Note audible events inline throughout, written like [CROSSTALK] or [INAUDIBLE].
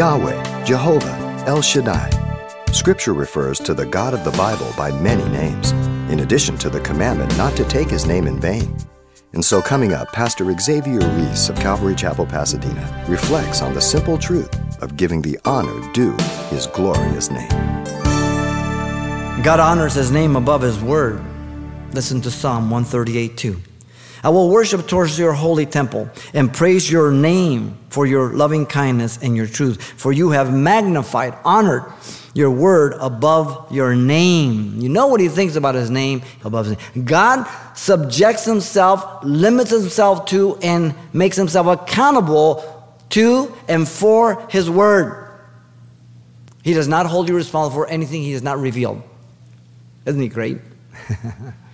Yahweh, Jehovah, El Shaddai. Scripture refers to the God of the Bible by many names, in addition to the commandment not to take his name in vain. And so, coming up, Pastor Xavier Reese of Calvary Chapel, Pasadena, reflects on the simple truth of giving the honor due his glorious name. God honors his name above his word. Listen to Psalm 138 2. I will worship towards your holy temple and praise your name for your loving kindness and your truth. For you have magnified, honored your word above your name. You know what he thinks about his name above his name. God subjects himself, limits himself to, and makes himself accountable to and for his word. He does not hold you responsible for anything he has not revealed. Isn't he great? [LAUGHS]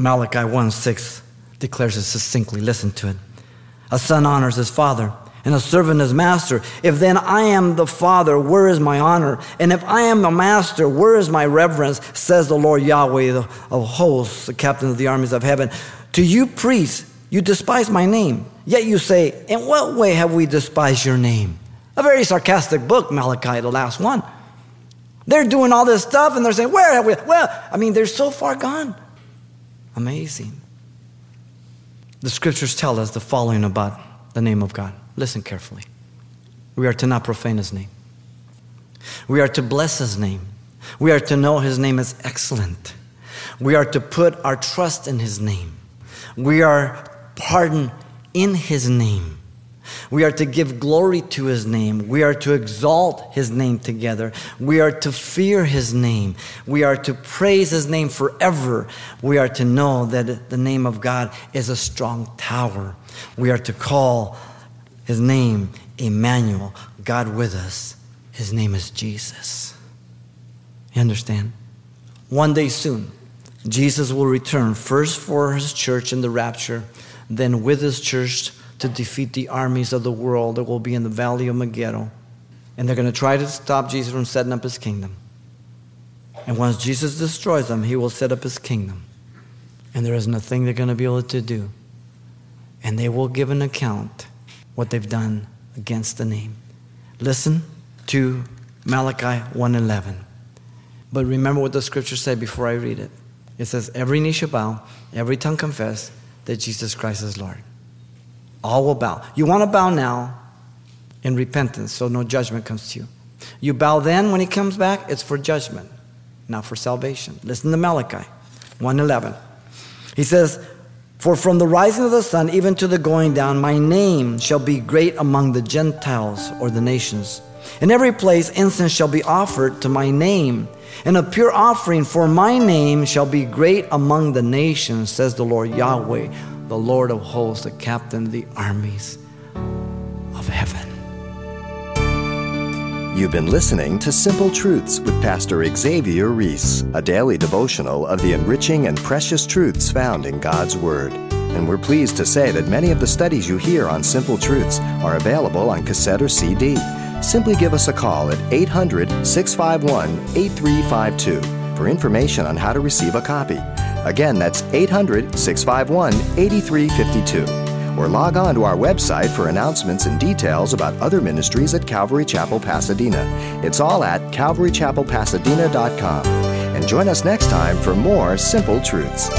Malachi 1 6 declares it succinctly. Listen to it. A son honors his father, and a servant his master. If then I am the father, where is my honor? And if I am the master, where is my reverence? Says the Lord Yahweh of hosts, the captain of the armies of heaven. To you, priests, you despise my name. Yet you say, In what way have we despised your name? A very sarcastic book, Malachi, the last one. They're doing all this stuff and they're saying, Where have we? Well, I mean, they're so far gone. Amazing. The scriptures tell us the following about the name of God. Listen carefully. We are to not profane his name. We are to bless his name. We are to know his name is excellent. We are to put our trust in his name. We are pardoned in his name. We are to give glory to his name. We are to exalt his name together. We are to fear his name. We are to praise his name forever. We are to know that the name of God is a strong tower. We are to call his name Emmanuel, God with us. His name is Jesus. You understand? One day soon, Jesus will return first for his church in the rapture, then with his church to defeat the armies of the world that will be in the valley of Megiddo. And they're going to try to stop Jesus from setting up his kingdom. And once Jesus destroys them, he will set up his kingdom. And there isn't a thing they're going to be able to do. And they will give an account what they've done against the name. Listen to Malachi 1:11. But remember what the scripture said before I read it. It says, Every knee shall bow, every tongue confess that Jesus Christ is Lord. All will bow. You want to bow now in repentance so no judgment comes to you. You bow then when he comes back, it's for judgment, not for salvation. Listen to Malachi 1:11. He says, "For from the rising of the sun even to the going down, my name shall be great among the Gentiles or the nations. In every place incense shall be offered to my name, and a pure offering for my name shall be great among the nations," says the Lord Yahweh the Lord of hosts, the captain of the armies of heaven. You've been listening to Simple Truths with Pastor Xavier Reese, a daily devotional of the enriching and precious truths found in God's Word. And we're pleased to say that many of the studies you hear on Simple Truths are available on cassette or CD. Simply give us a call at 800 651 8352 for information on how to receive a copy. Again, that's 800 651 8352. Or log on to our website for announcements and details about other ministries at Calvary Chapel, Pasadena. It's all at calvarychapelpasadena.com. And join us next time for more Simple Truths.